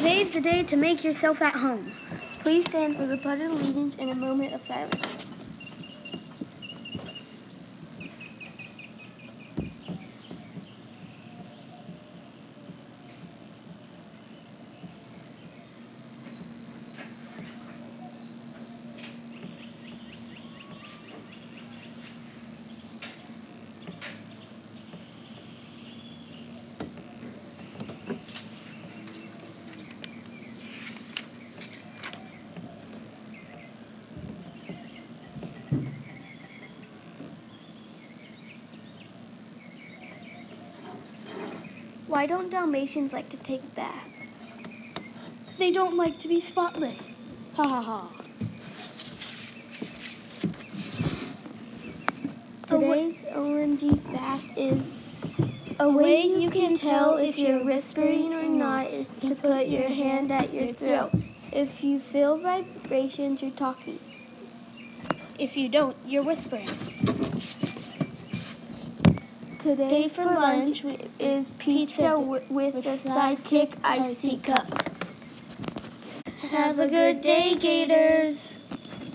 Today is the day to make yourself at home. Please stand for the Pledge of Allegiance in a moment of silence. Why don't Dalmatians like to take baths? They don't like to be spotless. Ha ha ha. Today's OMG fact is a way you can tell if you're whispering or not is to put your hand at your throat. If you feel vibrations, you're talking. If you don't, you're whispering. Today for lunch is pizza wi- with a sidekick icy cup. Have a good day, Gators.